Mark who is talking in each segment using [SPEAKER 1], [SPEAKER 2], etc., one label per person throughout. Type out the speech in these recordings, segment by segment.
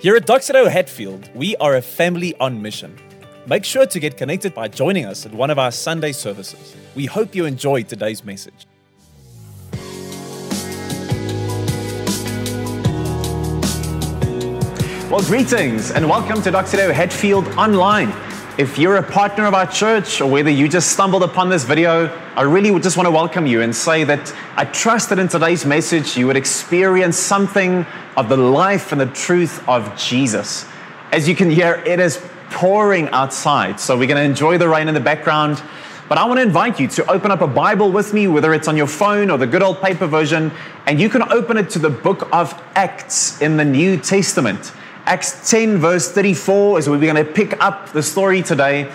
[SPEAKER 1] Here at Doxa Deo Hatfield, we are a family on mission. Make sure to get connected by joining us at one of our Sunday services. We hope you enjoyed today's message.
[SPEAKER 2] Well, greetings and welcome to Doxa Deo Hatfield Online. If you're a partner of our church or whether you just stumbled upon this video, I really would just want to welcome you and say that I trust that in today's message you would experience something of the life and the truth of Jesus. As you can hear, it is pouring outside, so we're going to enjoy the rain in the background. But I want to invite you to open up a Bible with me, whether it's on your phone or the good old paper version, and you can open it to the book of Acts in the New Testament. Acts 10, verse 34 is where we're going to pick up the story today.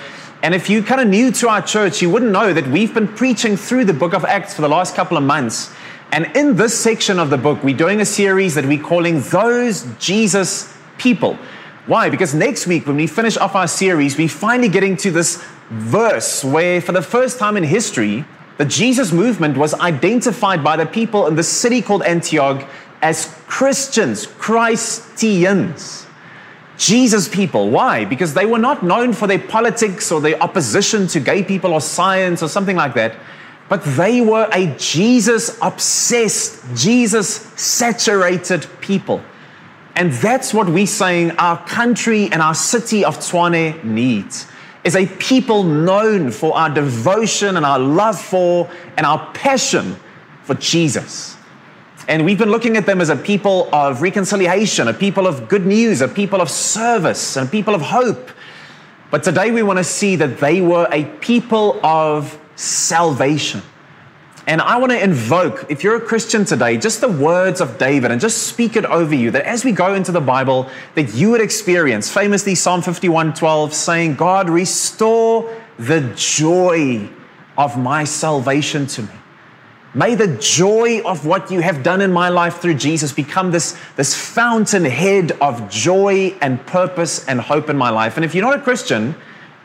[SPEAKER 2] And if you're kind of new to our church, you wouldn't know that we've been preaching through the book of Acts for the last couple of months. And in this section of the book, we're doing a series that we're calling Those Jesus People. Why? Because next week, when we finish off our series, we're finally getting to this verse where, for the first time in history, the Jesus movement was identified by the people in the city called Antioch as Christians, Christians, Jesus people. Why? Because they were not known for their politics or their opposition to gay people or science or something like that, but they were a Jesus obsessed, Jesus saturated people. And that's what we're saying our country and our city of Tshwane needs is a people known for our devotion and our love for and our passion for Jesus. And we've been looking at them as a people of reconciliation, a people of good news, a people of service, and a people of hope. But today we want to see that they were a people of salvation. And I want to invoke, if you're a Christian today, just the words of David and just speak it over you that as we go into the Bible, that you would experience, famously Psalm 51 12, saying, God, restore the joy of my salvation to me. May the joy of what you have done in my life through Jesus become this, this fountainhead of joy and purpose and hope in my life. And if you're not a Christian,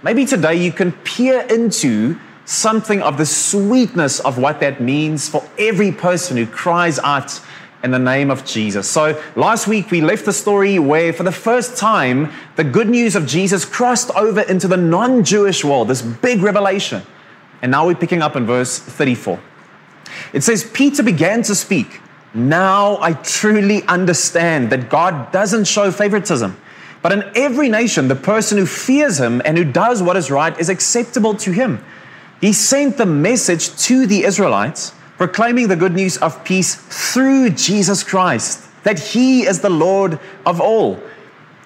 [SPEAKER 2] maybe today you can peer into something of the sweetness of what that means for every person who cries out in the name of Jesus. So last week we left the story where for the first time the good news of Jesus crossed over into the non Jewish world, this big revelation. And now we're picking up in verse 34. It says, Peter began to speak. Now I truly understand that God doesn't show favoritism. But in every nation, the person who fears him and who does what is right is acceptable to him. He sent the message to the Israelites, proclaiming the good news of peace through Jesus Christ, that he is the Lord of all.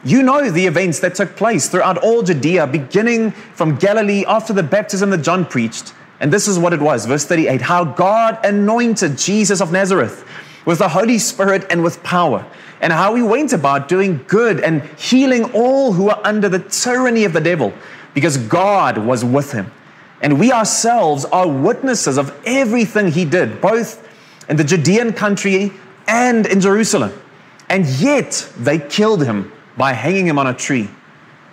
[SPEAKER 2] You know the events that took place throughout all Judea, beginning from Galilee after the baptism that John preached and this is what it was, verse 38 how God anointed Jesus of Nazareth with the Holy Spirit and with power, and how he went about doing good and healing all who were under the tyranny of the devil, because God was with him. And we ourselves are witnesses of everything he did, both in the Judean country and in Jerusalem. And yet they killed him by hanging him on a tree.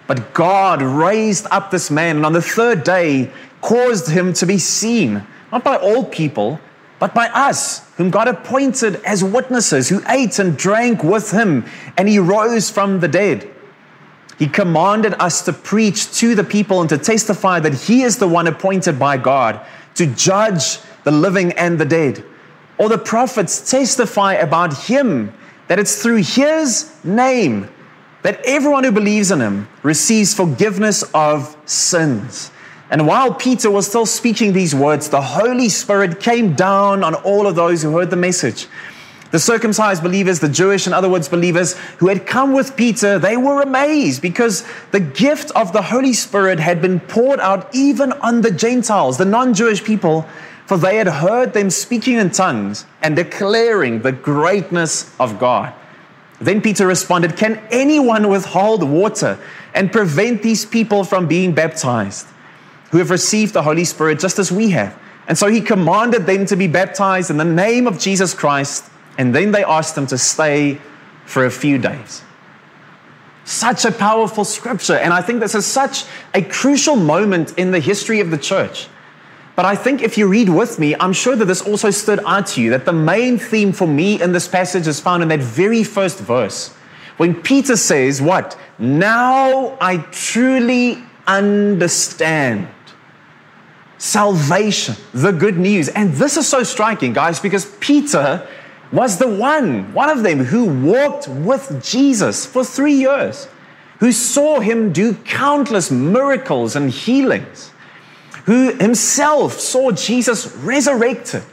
[SPEAKER 2] But God raised up this man, and on the third day, caused him to be seen, not by all people, but by us, whom God appointed as witnesses, who ate and drank with him, and he rose from the dead. He commanded us to preach to the people and to testify that he is the one appointed by God to judge the living and the dead. All the prophets testify about him that it's through his name that everyone who believes in him receives forgiveness of sins. And while Peter was still speaking these words, the Holy Spirit came down on all of those who heard the message. The circumcised believers, the Jewish, in other words, believers who had come with Peter, they were amazed because the gift of the Holy Spirit had been poured out even on the Gentiles, the non Jewish people, for they had heard them speaking in tongues and declaring the greatness of God. Then Peter responded, Can anyone withhold water and prevent these people from being baptized? Who have received the Holy Spirit just as we have. And so he commanded them to be baptized in the name of Jesus Christ, and then they asked them to stay for a few days. Such a powerful scripture, and I think this is such a crucial moment in the history of the church. But I think if you read with me, I'm sure that this also stood out to you that the main theme for me in this passage is found in that very first verse, when Peter says, What? Now I truly understand salvation, the good news. And this is so striking, guys, because Peter was the one, one of them, who walked with Jesus for three years, who saw him do countless miracles and healings, who himself saw Jesus resurrected.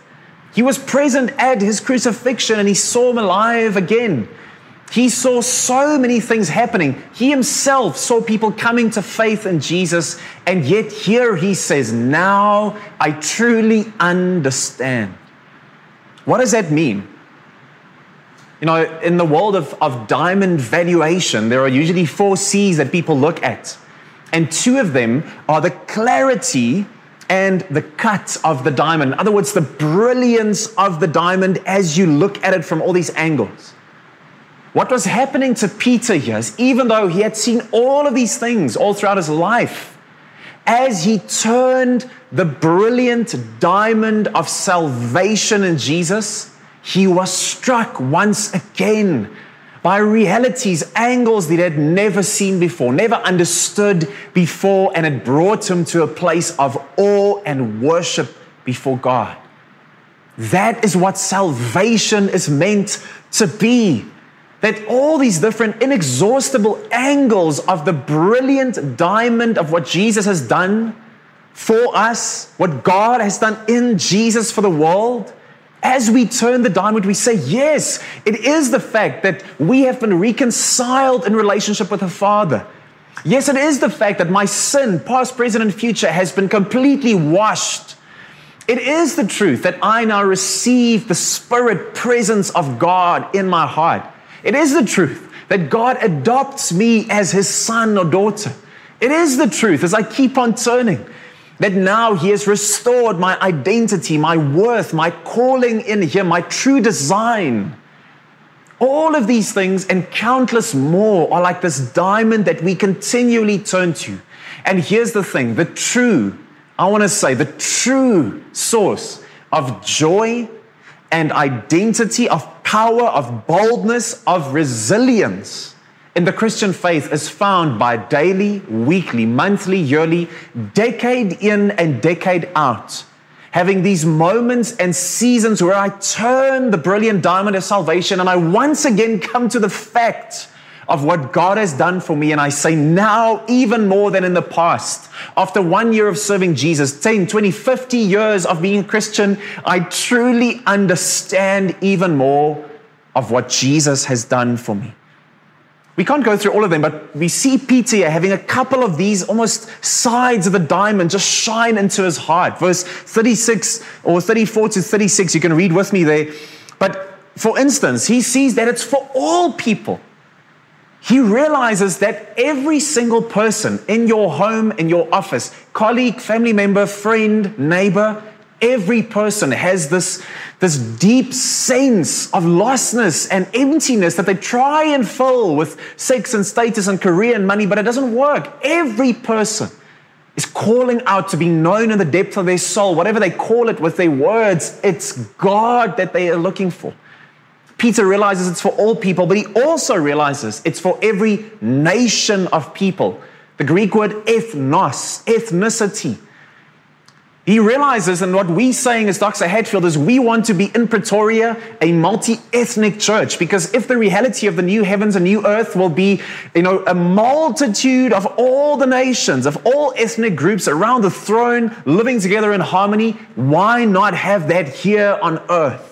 [SPEAKER 2] He was present at his crucifixion and he saw him alive again. He saw so many things happening. He himself saw people coming to faith in Jesus. And yet, here he says, Now I truly understand. What does that mean? You know, in the world of, of diamond valuation, there are usually four C's that people look at. And two of them are the clarity and the cut of the diamond. In other words, the brilliance of the diamond as you look at it from all these angles. What was happening to Peter here is even though he had seen all of these things all throughout his life, as he turned the brilliant diamond of salvation in Jesus, he was struck once again by realities, angles that he had never seen before, never understood before, and it brought him to a place of awe and worship before God. That is what salvation is meant to be that all these different inexhaustible angles of the brilliant diamond of what Jesus has done for us, what God has done in Jesus for the world, as we turn the diamond, we say, yes, it is the fact that we have been reconciled in relationship with the Father. Yes, it is the fact that my sin, past, present, and future, has been completely washed. It is the truth that I now receive the Spirit presence of God in my heart. It is the truth that God adopts me as his son or daughter. It is the truth as I keep on turning that now he has restored my identity, my worth, my calling in him, my true design. All of these things and countless more are like this diamond that we continually turn to. And here's the thing the true, I want to say, the true source of joy and identity, of power, of boldness, of resilience in the Christian faith is found by daily, weekly, monthly, yearly, decade in and decade out. Having these moments and seasons where I turn the brilliant diamond of salvation and I once again come to the fact of what God has done for me. And I say now, even more than in the past, after one year of serving Jesus, 10, 20, 50 years of being Christian, I truly understand even more of what Jesus has done for me. We can't go through all of them, but we see Peter having a couple of these almost sides of the diamond just shine into his heart. Verse 36 or 34 to 36, you can read with me there. But for instance, he sees that it's for all people he realizes that every single person in your home, in your office, colleague, family member, friend, neighbor, every person has this, this deep sense of lostness and emptiness that they try and fill with sex and status and career and money, but it doesn't work. Every person is calling out to be known in the depth of their soul, whatever they call it with their words, it's God that they are looking for. Peter realizes it's for all people, but he also realizes it's for every nation of people. The Greek word ethnos, ethnicity. He realizes, and what we're saying as Doxa Deo Hatfield is we want to be in Pretoria a multi ethnic church because if the reality of the new heavens and new earth will be, you know, a multitude of all the nations, of all ethnic groups around the throne living together in harmony, why not have that here on earth?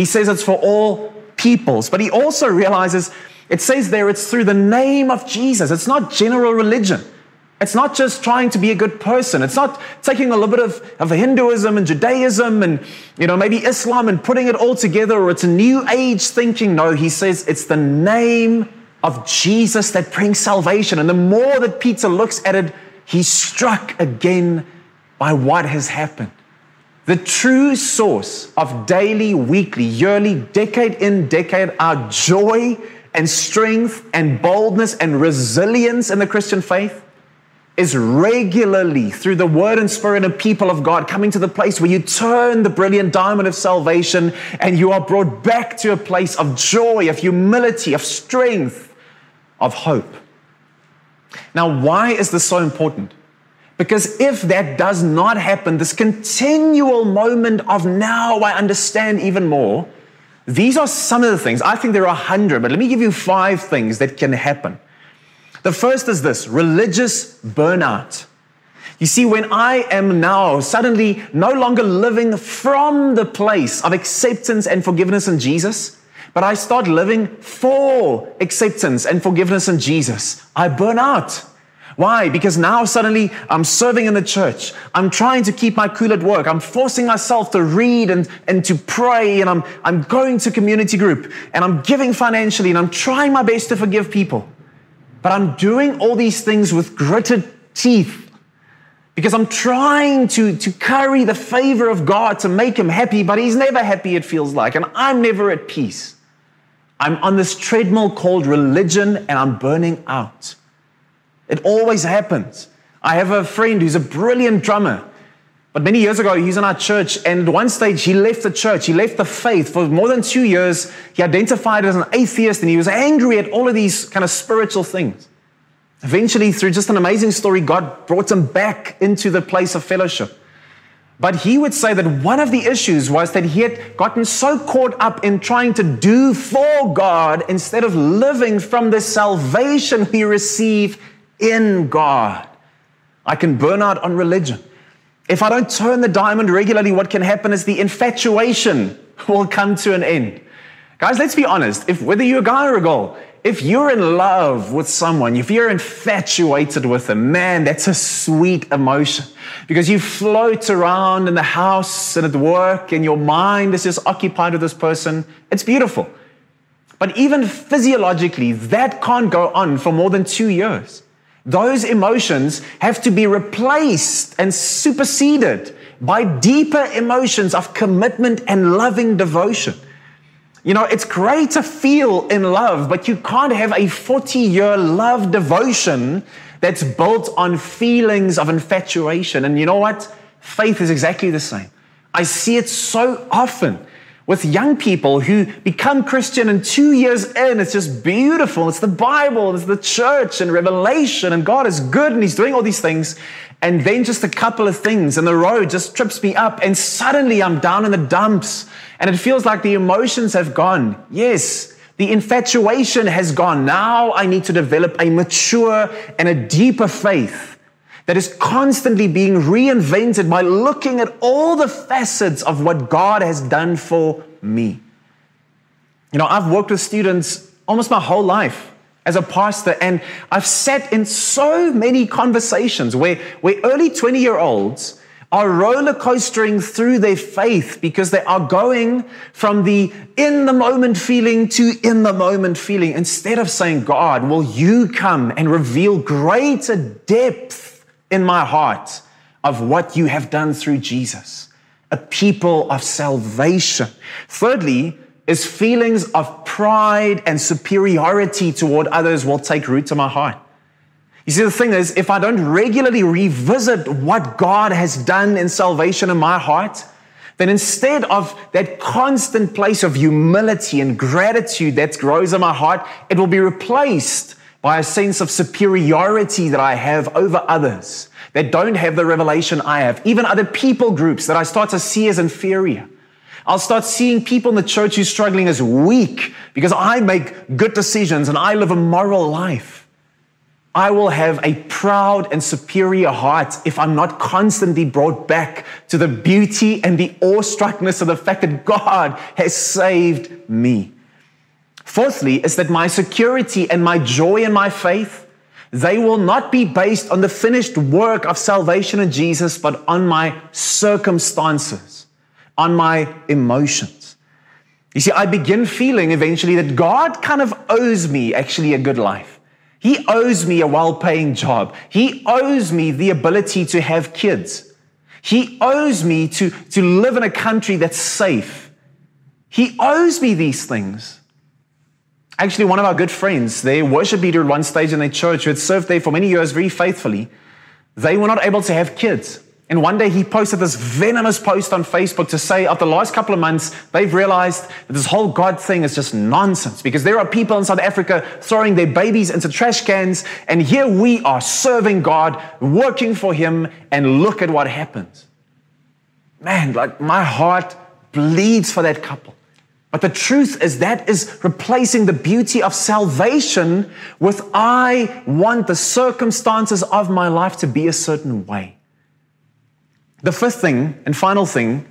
[SPEAKER 2] He says it's for all peoples, but he also realizes it says there it's through the name of Jesus. It's not general religion. It's not just trying to be a good person. It's not taking a little bit of, of Hinduism and Judaism and, you know, maybe Islam and putting it all together or it's a new age thinking. No, he says it's the name of Jesus that brings salvation. And the more that Peter looks at it, he's struck again by what has happened. The true source of daily, weekly, yearly, decade in, decade out joy and strength and boldness and resilience in the Christian faith is regularly through the word and spirit and people of God coming to the place where you turn the brilliant diamond of salvation and you are brought back to a place of joy, of humility, of strength, of hope. Now, why is this so important? Because if that does not happen, this continual moment of now I understand even more, these are some of the things. I think there are a hundred, but let me give you five things that can happen. The first is this religious burnout. You see, when I am now suddenly no longer living from the place of acceptance and forgiveness in Jesus, but I start living for acceptance and forgiveness in Jesus, I burn out. Why? Because now suddenly I'm serving in the church. I'm trying to keep my cool at work. I'm forcing myself to read and, and to pray. And I'm, I'm going to community group and I'm giving financially and I'm trying my best to forgive people. But I'm doing all these things with gritted teeth because I'm trying to, to carry the favor of God to make him happy, but he's never happy, it feels like. And I'm never at peace. I'm on this treadmill called religion and I'm burning out. It always happens. I have a friend who's a brilliant drummer. But many years ago, he was in our church, and at one stage, he left the church. He left the faith for more than two years. He identified as an atheist, and he was angry at all of these kind of spiritual things. Eventually, through just an amazing story, God brought him back into the place of fellowship. But he would say that one of the issues was that he had gotten so caught up in trying to do for God instead of living from the salvation he received in God. I can burn out on religion. If I don't turn the diamond regularly, what can happen is the infatuation will come to an end. Guys, let's be honest. If whether you're a guy or a girl, if you're in love with someone, if you're infatuated with them, man, that's a sweet emotion because you float around in the house and at work and your mind is just occupied with this person. It's beautiful. But even physiologically, that can't go on for more than two years. Those emotions have to be replaced and superseded by deeper emotions of commitment and loving devotion. You know, it's great to feel in love, but you can't have a 40 year love devotion that's built on feelings of infatuation. And you know what? Faith is exactly the same. I see it so often with young people who become Christian and two years in, it's just beautiful. It's the Bible, it's the church and revelation, and God is good and He's doing all these things. And then just a couple of things, and the road just trips me up, and suddenly I'm down in the dumps, and it feels like the emotions have gone. Yes, the infatuation has gone. Now I need to develop a mature and a deeper faith that is constantly being reinvented by looking at all the facets of what God has done for me. You know, I've worked with students almost my whole life as a pastor, and I've sat in so many conversations where, where early 20 year olds are roller coastering through their faith because they are going from the in the moment feeling to in the moment feeling instead of saying, God, will you come and reveal greater depth in my heart of what you have done through Jesus, a people of salvation. Thirdly, is feelings of pride and superiority toward others will take root in my heart. You see, the thing is, if I don't regularly revisit what God has done in salvation in my heart, then instead of that constant place of humility and gratitude that grows in my heart, it will be replaced by a sense of superiority that I have over others that don't have the revelation I have, even other people groups that I start to see as inferior. I'll start seeing people in the church who's struggling as weak because I make good decisions and I live a moral life. I will have a proud and superior heart if I'm not constantly brought back to the beauty and the awestruckness of the fact that God has saved me. Fourthly, is that my security and my joy and my faith, they will not be based on the finished work of salvation in Jesus, but on my circumstances, on my emotions. You see, I begin feeling eventually that God kind of owes me actually a good life. He owes me a well paying job. He owes me the ability to have kids. He owes me to, to live in a country that's safe. He owes me these things. Actually, one of our good friends, their worship leader at one stage in their church, who had served there for many years very faithfully, They were not able to have kids. And one day he posted this venomous post on Facebook to say, of the last couple of months, they've realized that this whole God thing is just nonsense because there are people in South Africa throwing their babies into trash cans, and here we are serving God, working for Him, and look at what happens. Man, like my heart bleeds for that couple. But the truth is that is replacing the beauty of salvation with I want the circumstances of my life to be a certain way. The fifth thing and final thing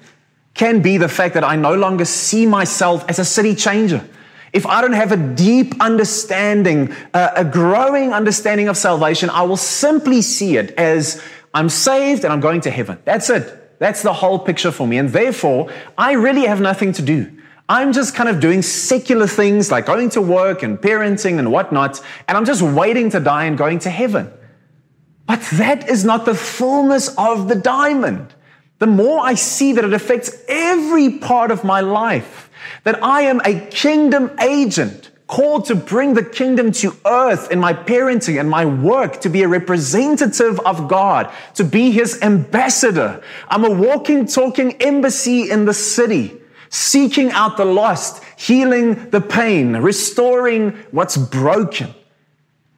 [SPEAKER 2] can be the fact that I no longer see myself as a city changer. If I don't have a deep understanding, a growing understanding of salvation, I will simply see it as I'm saved and I'm going to heaven. That's it. That's the whole picture for me. And therefore, I really have nothing to do. I'm just kind of doing secular things like going to work and parenting and whatnot, and I'm just waiting to die and going to heaven. But that is not the fullness of the diamond. The more I see that it affects every part of my life, that I am a kingdom agent called to bring the kingdom to earth in my parenting and my work, to be a representative of God, to be his ambassador. I'm a walking, talking embassy in the city, seeking out the lost, healing the pain, restoring what's broken.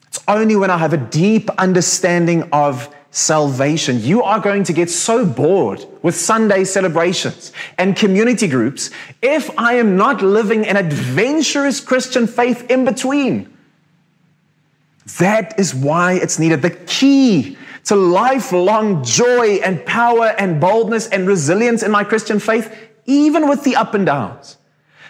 [SPEAKER 2] It's only when I have a deep understanding of salvation. You are going to get so bored with Sunday celebrations and community groups if I am not living an adventurous Christian faith in between. That is why it's needed. The key to lifelong joy and power and boldness and resilience in my Christian faith, even with the up and downs,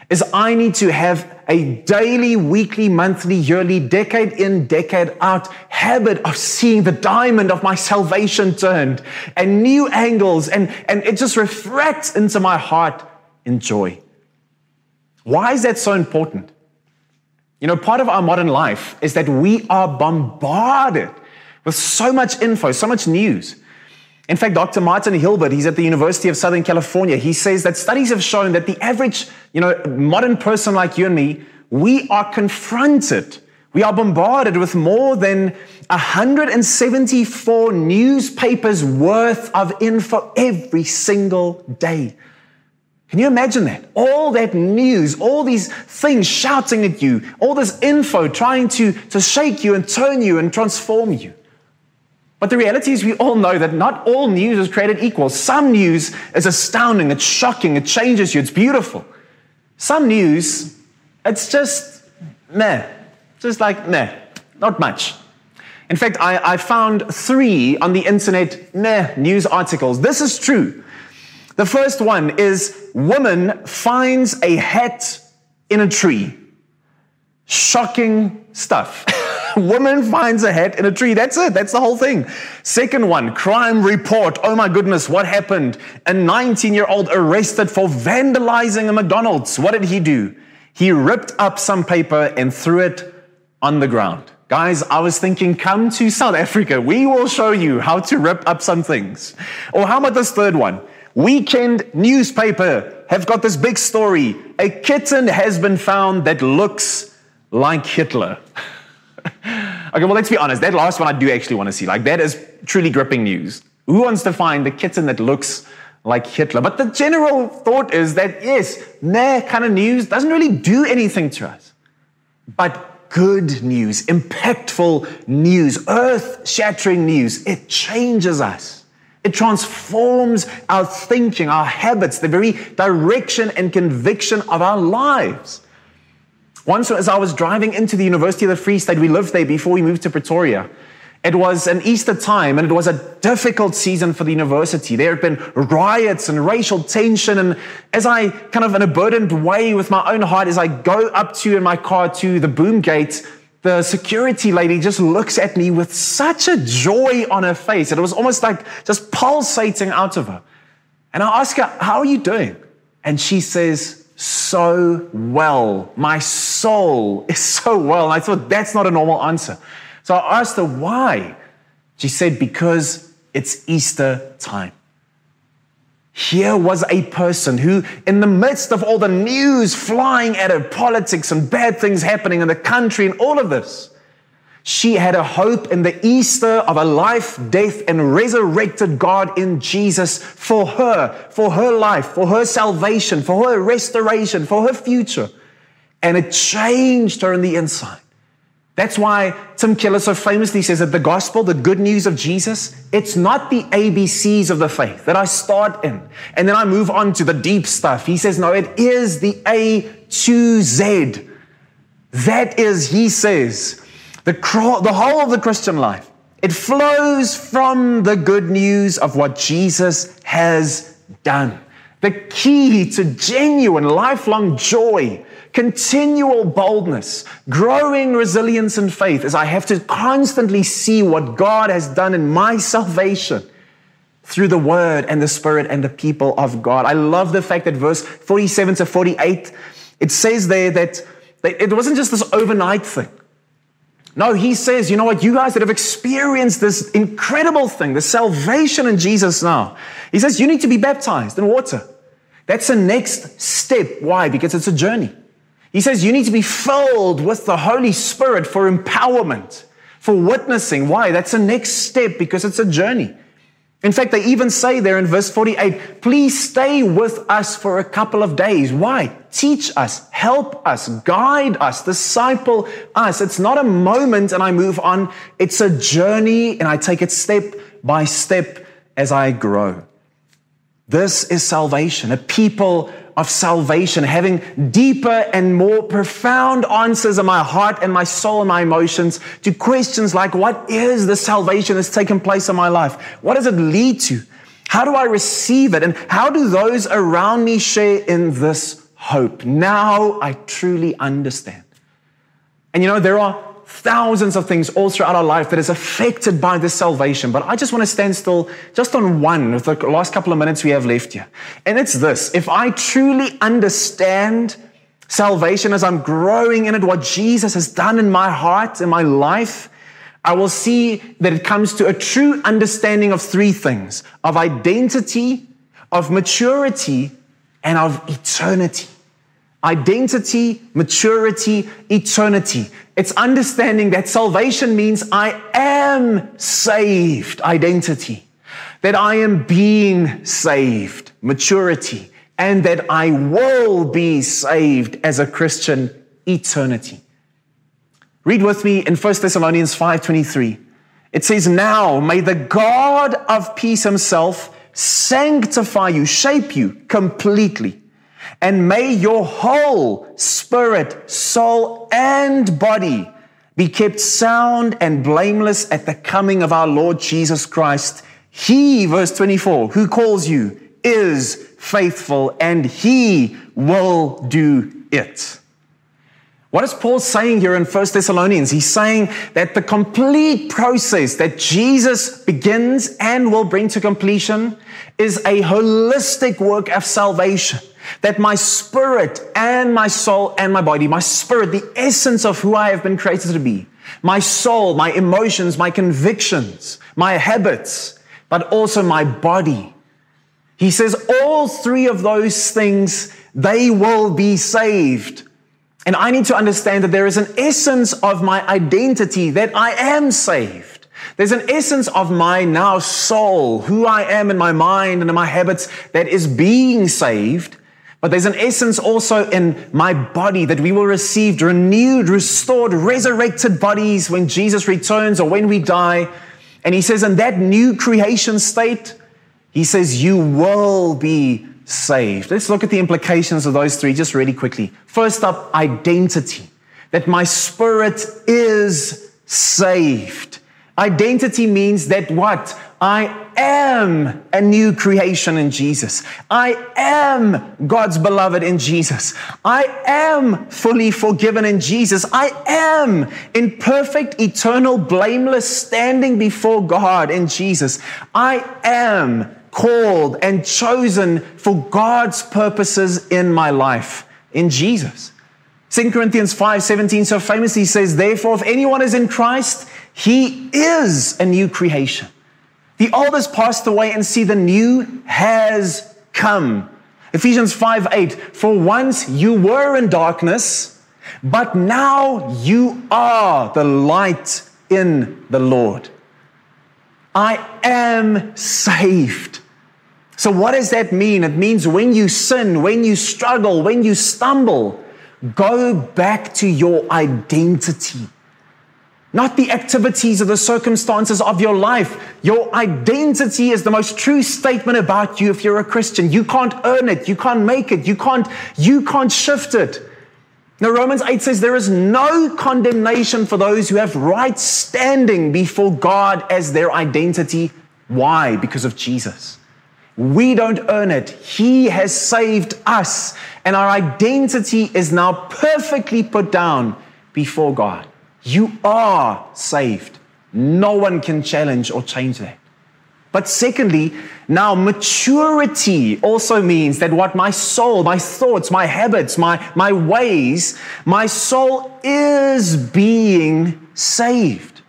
[SPEAKER 2] is I need to have a daily, weekly, monthly, yearly, decade in, decade out habit of seeing the diamond of my salvation turned and new angles, and, and it just refracts into my heart in joy. Why is that so important? You know, part of our modern life is that we are bombarded with so much info, so much news. In fact, Dr. Martin Hilbert, he's at the University of Southern California. He says that studies have shown that the average, you know, modern person like you and me, we are confronted, we are bombarded with more than 174 newspapers worth of info every single day. Can you imagine that? All that news, all these things shouting at you, all this info trying to, to shake you and turn you and transform you. But the reality is, we all know that not all news is created equal. Some news is astounding, it's shocking, it changes you, it's beautiful. Some news, it's just meh, just like meh, not much. In fact, I, I found three on the internet meh news articles. This is true. The first one is woman finds a hat in a tree. Shocking stuff. Woman finds a hat in a tree. That's it. That's the whole thing. Second one, crime report. Oh my goodness, what happened? A 19 year old arrested for vandalizing a McDonald's. What did he do? He ripped up some paper and threw it on the ground. Guys, I was thinking, come to South Africa. We will show you how to rip up some things. Or how about this third one? Weekend newspaper have got this big story. A kitten has been found that looks like Hitler. okay, well, let's be honest. That last one I do actually want to see. Like, that is truly gripping news. Who wants to find the kitten that looks like Hitler? But the general thought is that, yes, that kind of news doesn't really do anything to us. But good news, impactful news, earth shattering news, it changes us. It transforms our thinking, our habits, the very direction and conviction of our lives. Once, as I was driving into the University of the Free State, we lived there before we moved to Pretoria. It was an Easter time and it was a difficult season for the university. There had been riots and racial tension. And as I kind of in a burdened way with my own heart, as I go up to in my car to the boom gate, the security lady just looks at me with such a joy on her face. It was almost like just pulsating out of her. And I ask her, How are you doing? And she says, so well. My soul is so well. And I thought that's not a normal answer. So I asked her why. She said, because it's Easter time. Here was a person who, in the midst of all the news flying at her, politics and bad things happening in the country and all of this, She had a hope in the Easter of a life, death, and resurrected God in Jesus for her, for her life, for her salvation, for her restoration, for her future. And it changed her in the inside. That's why Tim Keller so famously says that the gospel, the good news of Jesus, it's not the ABCs of the faith that I start in and then I move on to the deep stuff. He says, no, it is the A to Z. That is, he says, the, the whole of the Christian life. It flows from the good news of what Jesus has done. The key to genuine lifelong joy continual boldness, growing resilience and faith as I have to constantly see what God has done in my salvation through the word and the spirit and the people of God. I love the fact that verse 47 to 48, it says there that it wasn't just this overnight thing. No, he says, you know what, you guys that have experienced this incredible thing, the salvation in Jesus now, he says, you need to be baptized in water. That's the next step. Why? Because it's a journey. He says you need to be filled with the Holy Spirit for empowerment, for witnessing. Why? That's the next step because it's a journey. In fact, they even say there in verse 48, please stay with us for a couple of days. Why? Teach us, help us, guide us, disciple us. It's not a moment and I move on. It's a journey and I take it step by step as I grow. This is salvation, a people of salvation, having deeper and more profound answers in my heart and my soul and my emotions to questions like, what is the salvation that's taken place in my life? What does it lead to? How do I receive it? And how do those around me share in this hope? Now I truly understand. And you know, there are thousands of things all throughout our life that is affected by this salvation. But I just want to stand still just on one with the last couple of minutes we have left here. And it's this if I truly understand salvation as I'm growing in it, what Jesus has done in my heart, in my life, I will see that it comes to a true understanding of three things of identity, of maturity, and of eternity. Identity, maturity, eternity. It's understanding that salvation means I am saved, identity. That I am being saved, maturity. And that I will be saved as a Christian, eternity. Read with me in 1 Thessalonians 5:23. It says, "Now may the God of peace himself sanctify you, shape you completely." And may your whole spirit, soul, and body be kept sound and blameless at the coming of our Lord Jesus Christ. He, verse 24, who calls you is faithful and he will do it. What is Paul saying here in 1 Thessalonians? He's saying that the complete process that Jesus begins and will bring to completion is a holistic work of salvation that my spirit and my soul and my body, my spirit, the essence of who I have been created to be, my soul, my emotions, my convictions, my habits, but also my body. He says all three of those things, they will be saved. And I need to understand that there is an essence of my identity that I am saved. There's an essence of my now soul, who I am in my mind and in my habits that is being saved. But there's an essence also in my body that we will receive renewed, restored, resurrected bodies when Jesus returns or when we die. And he says, in that new creation state, he says, you will be saved. Let's look at the implications of those three just really quickly. First up, identity. That my spirit is saved. Identity means that what? I am a new creation in Jesus. I am God's beloved in Jesus. I am fully forgiven in Jesus. I am in perfect, eternal, blameless standing before God in Jesus. I am called and chosen for God's purposes in my life in Jesus. 2 Corinthians 5:17 so famously says, Therefore, if anyone is in Christ, he is a new creation. The old has passed away and see the new has come. Ephesians 5 8. For once you were in darkness, but now you are the light in the Lord. I am saved. So, what does that mean? It means when you sin, when you struggle, when you stumble, go back to your identity. Not the activities or the circumstances of your life. Your identity is the most true statement about you if you're a Christian. You can't earn it. You can't make it. You can't, you can't shift it. Now, Romans 8 says there is no condemnation for those who have right standing before God as their identity. Why? Because of Jesus. We don't earn it. He has saved us, and our identity is now perfectly put down before God. You are saved. No one can challenge or change that. But secondly, now maturity also means that what my soul, my thoughts, my habits, my, my ways, my soul is being saved.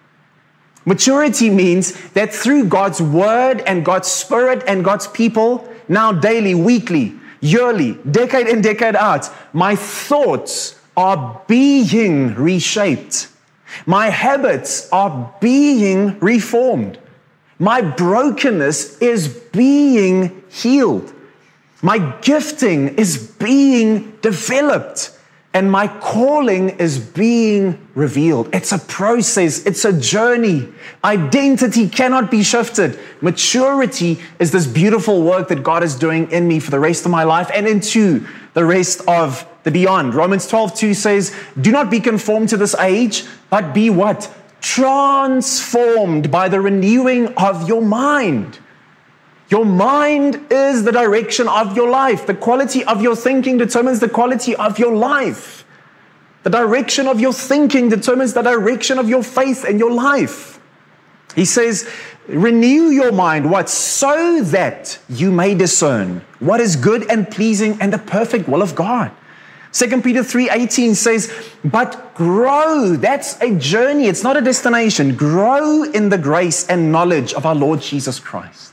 [SPEAKER 2] Maturity means that through God's word and God's spirit and God's people, now daily, weekly, yearly, decade in, decade out, my thoughts are being reshaped. My habits are being reformed. My brokenness is being healed. My gifting is being developed. And my calling is being revealed. It's a process, it's a journey. Identity cannot be shifted. Maturity is this beautiful work that God is doing in me for the rest of my life and into the rest of the beyond. Romans 12, 2 says, Do not be conformed to this age, but be what? transformed by the renewing of your mind. Your mind is the direction of your life. The quality of your thinking determines the quality of your life. The direction of your thinking determines the direction of your faith and your life. He says, renew your mind, what? So that you may discern what is good and pleasing and the perfect will of God. 2 Peter 3:18 says, "But grow, that's a journey, it's not a destination. Grow in the grace and knowledge of our Lord Jesus Christ."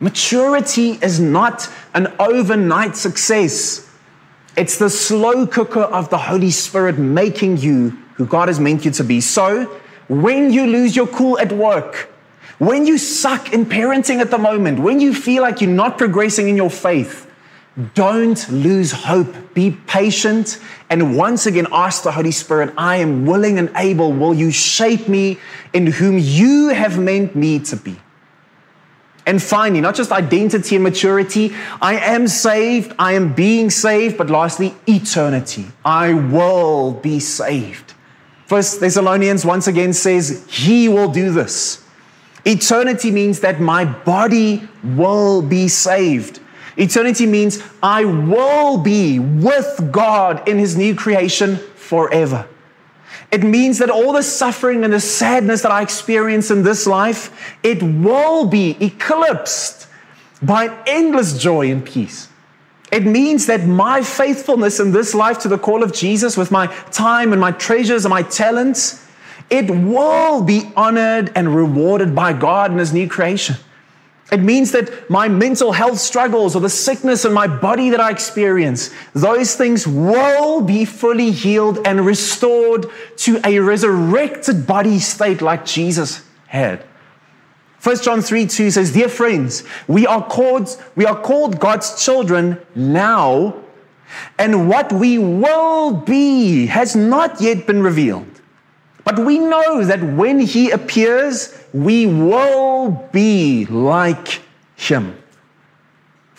[SPEAKER 2] Maturity is not an overnight success. It's the slow cooker of the Holy Spirit making you who God has meant you to be. So, when you lose your cool at work, when you suck in parenting at the moment, when you feel like you're not progressing in your faith, don't lose hope. Be patient. And once again, ask the Holy Spirit, I am willing and able. Will you shape me in whom you have meant me to be? And finally, not just identity and maturity, I am saved, I am being saved, but lastly, eternity. I will be saved. First Thessalonians once again says, He will do this. Eternity means that my body will be saved. Eternity means I will be with God in His new creation forever. It means that all the suffering and the sadness that I experience in this life, it will be eclipsed by endless joy and peace. It means that my faithfulness in this life to the call of Jesus with my time and my treasures and my talents, it will be honored and rewarded by God in His new creation. It means that my mental health struggles or the sickness in my body that I experience, those things will be fully healed and restored to a resurrected body state like Jesus had. 1 John 3 2 says, Dear friends, we are called, we are called God's children now, and what we will be has not yet been revealed. But we know that when he appears, we will be like him.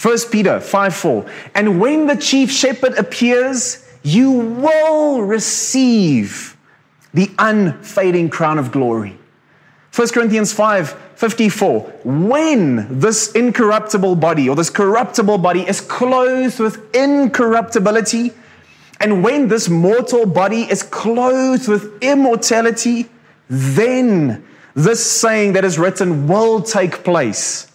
[SPEAKER 2] 1 Peter 5 4. And when the chief shepherd appears, you will receive the unfading crown of glory. 1 Corinthians 5 54. When this incorruptible body or this corruptible body is clothed with incorruptibility, and when this mortal body is clothed with immortality, then this saying that is written will take place.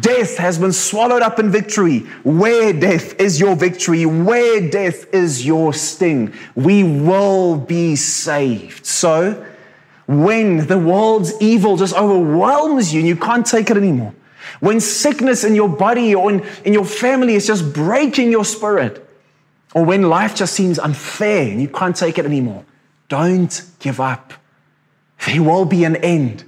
[SPEAKER 2] Death has been swallowed up in victory. Where death is your victory, where death is your sting, we will be saved. So, when the world's evil just overwhelms you and you can't take it anymore, when sickness in your body or in, in your family is just breaking your spirit, or when life just seems unfair and you can't take it anymore, don't give up. There will be an end.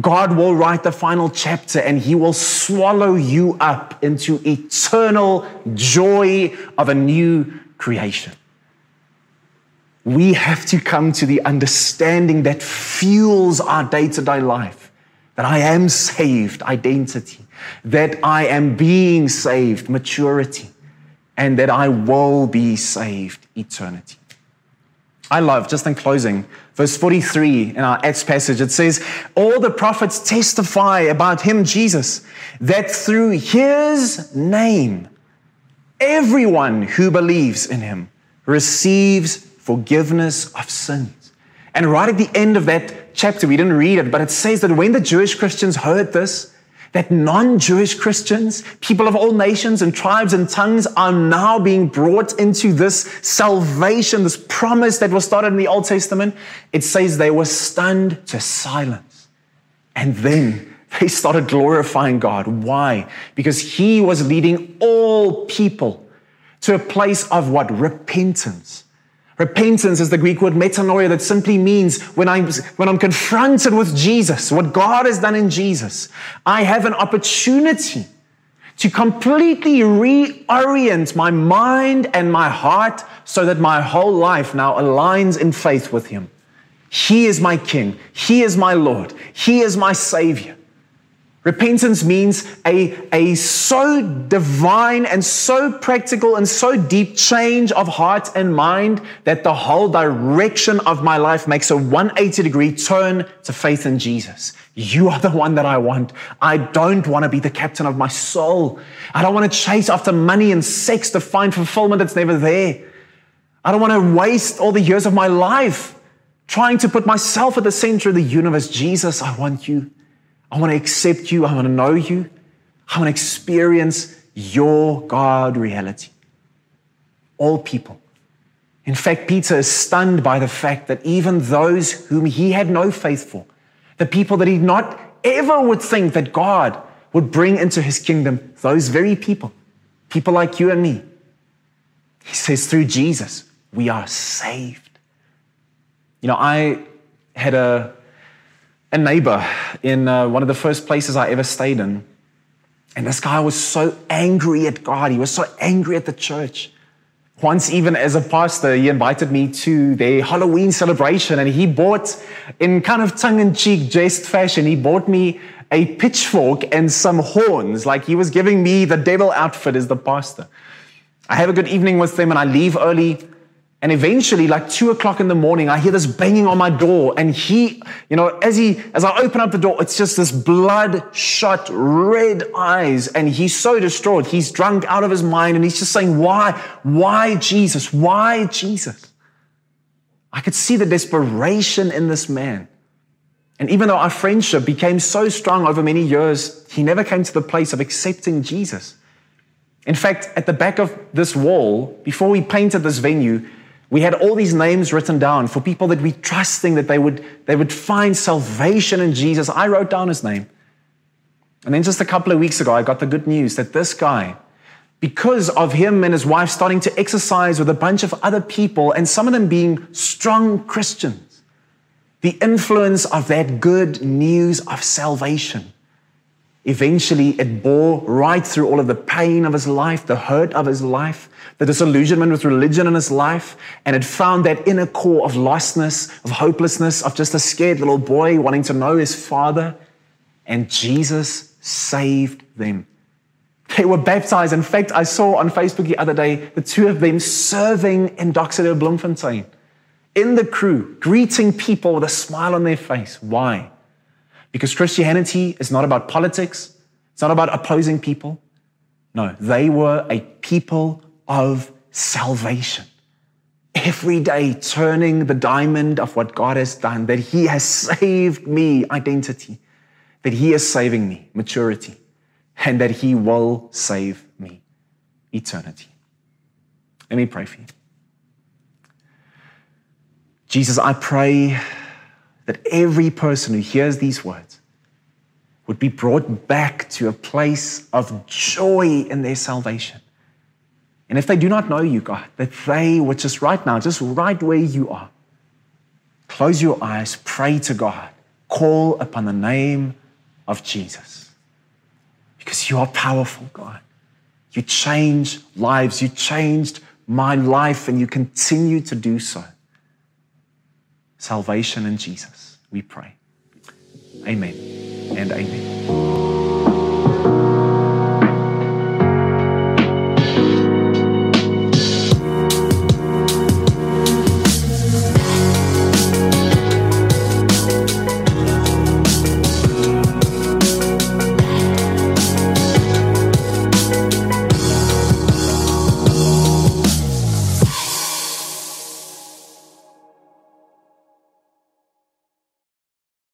[SPEAKER 2] God will write the final chapter and he will swallow you up into eternal joy of a new creation. We have to come to the understanding that fuels our day to day life that I am saved, identity, that I am being saved, maturity, and that I will be saved, eternity. I love, just in closing, verse 43 in our Acts passage, it says, All the prophets testify about him, Jesus, that through his name, everyone who believes in him receives forgiveness of sins. And right at the end of that chapter, we didn't read it, but it says that when the Jewish Christians heard this, that non Jewish Christians, people of all nations and tribes and tongues, are now being brought into this salvation, this promise that was started in the Old Testament. It says they were stunned to silence. And then they started glorifying God. Why? Because He was leading all people to a place of what? Repentance. Repentance is the Greek word metanoia that simply means when I'm, when I'm confronted with Jesus, what God has done in Jesus, I have an opportunity to completely reorient my mind and my heart so that my whole life now aligns in faith with Him. He is my King. He is my Lord. He is my Savior. Repentance means a, a so divine and so practical and so deep change of heart and mind that the whole direction of my life makes a 180 degree turn to faith in Jesus. You are the one that I want. I don't want to be the captain of my soul. I don't want to chase after money and sex to find fulfillment that's never there. I don't want to waste all the years of my life trying to put myself at the center of the universe. Jesus, I want you. I want to accept you. I want to know you. I want to experience your God reality. All people. In fact, Peter is stunned by the fact that even those whom he had no faith for, the people that he not ever would think that God would bring into his kingdom, those very people, people like you and me, he says, through Jesus, we are saved. You know, I had a a neighbor in uh, one of the first places I ever stayed in. And this guy was so angry at God. He was so angry at the church. Once, even as a pastor, he invited me to their Halloween celebration and he bought, in kind of tongue in cheek, jest fashion, he bought me a pitchfork and some horns. Like he was giving me the devil outfit as the pastor. I have a good evening with them and I leave early. And eventually, like two o'clock in the morning, I hear this banging on my door. And he, you know, as he, as I open up the door, it's just this bloodshot red eyes. And he's so distraught. He's drunk out of his mind. And he's just saying, why, why Jesus? Why Jesus? I could see the desperation in this man. And even though our friendship became so strong over many years, he never came to the place of accepting Jesus. In fact, at the back of this wall, before we painted this venue, we had all these names written down for people that we trusting that they would, they would find salvation in Jesus. I wrote down his name. And then just a couple of weeks ago, I got the good news that this guy, because of him and his wife starting to exercise with a bunch of other people, and some of them being strong Christians, the influence of that good news of salvation Eventually, it bore right through all of the pain of his life, the hurt of his life, the disillusionment with religion in his life, and it found that inner core of lostness, of hopelessness, of just a scared little boy wanting to know his father. And Jesus saved them. They were baptized. In fact, I saw on Facebook the other day the two of them serving in City Bloemfontein in the crew, greeting people with a smile on their face. Why? Because Christianity is not about politics, it's not about opposing people. No, they were a people of salvation. Every day turning the diamond of what God has done, that He has saved me, identity, that He is saving me, maturity, and that He will save me, eternity. Let me pray for you. Jesus, I pray that every person who hears these words would be brought back to a place of joy in their salvation. And if they do not know you, God, that they would just right now, just right where you are, close your eyes, pray to God, call upon the name of Jesus. Because you are powerful, God. You change lives. You changed my life, and you continue to do so. Salvation in Jesus, we pray. Amen and amen.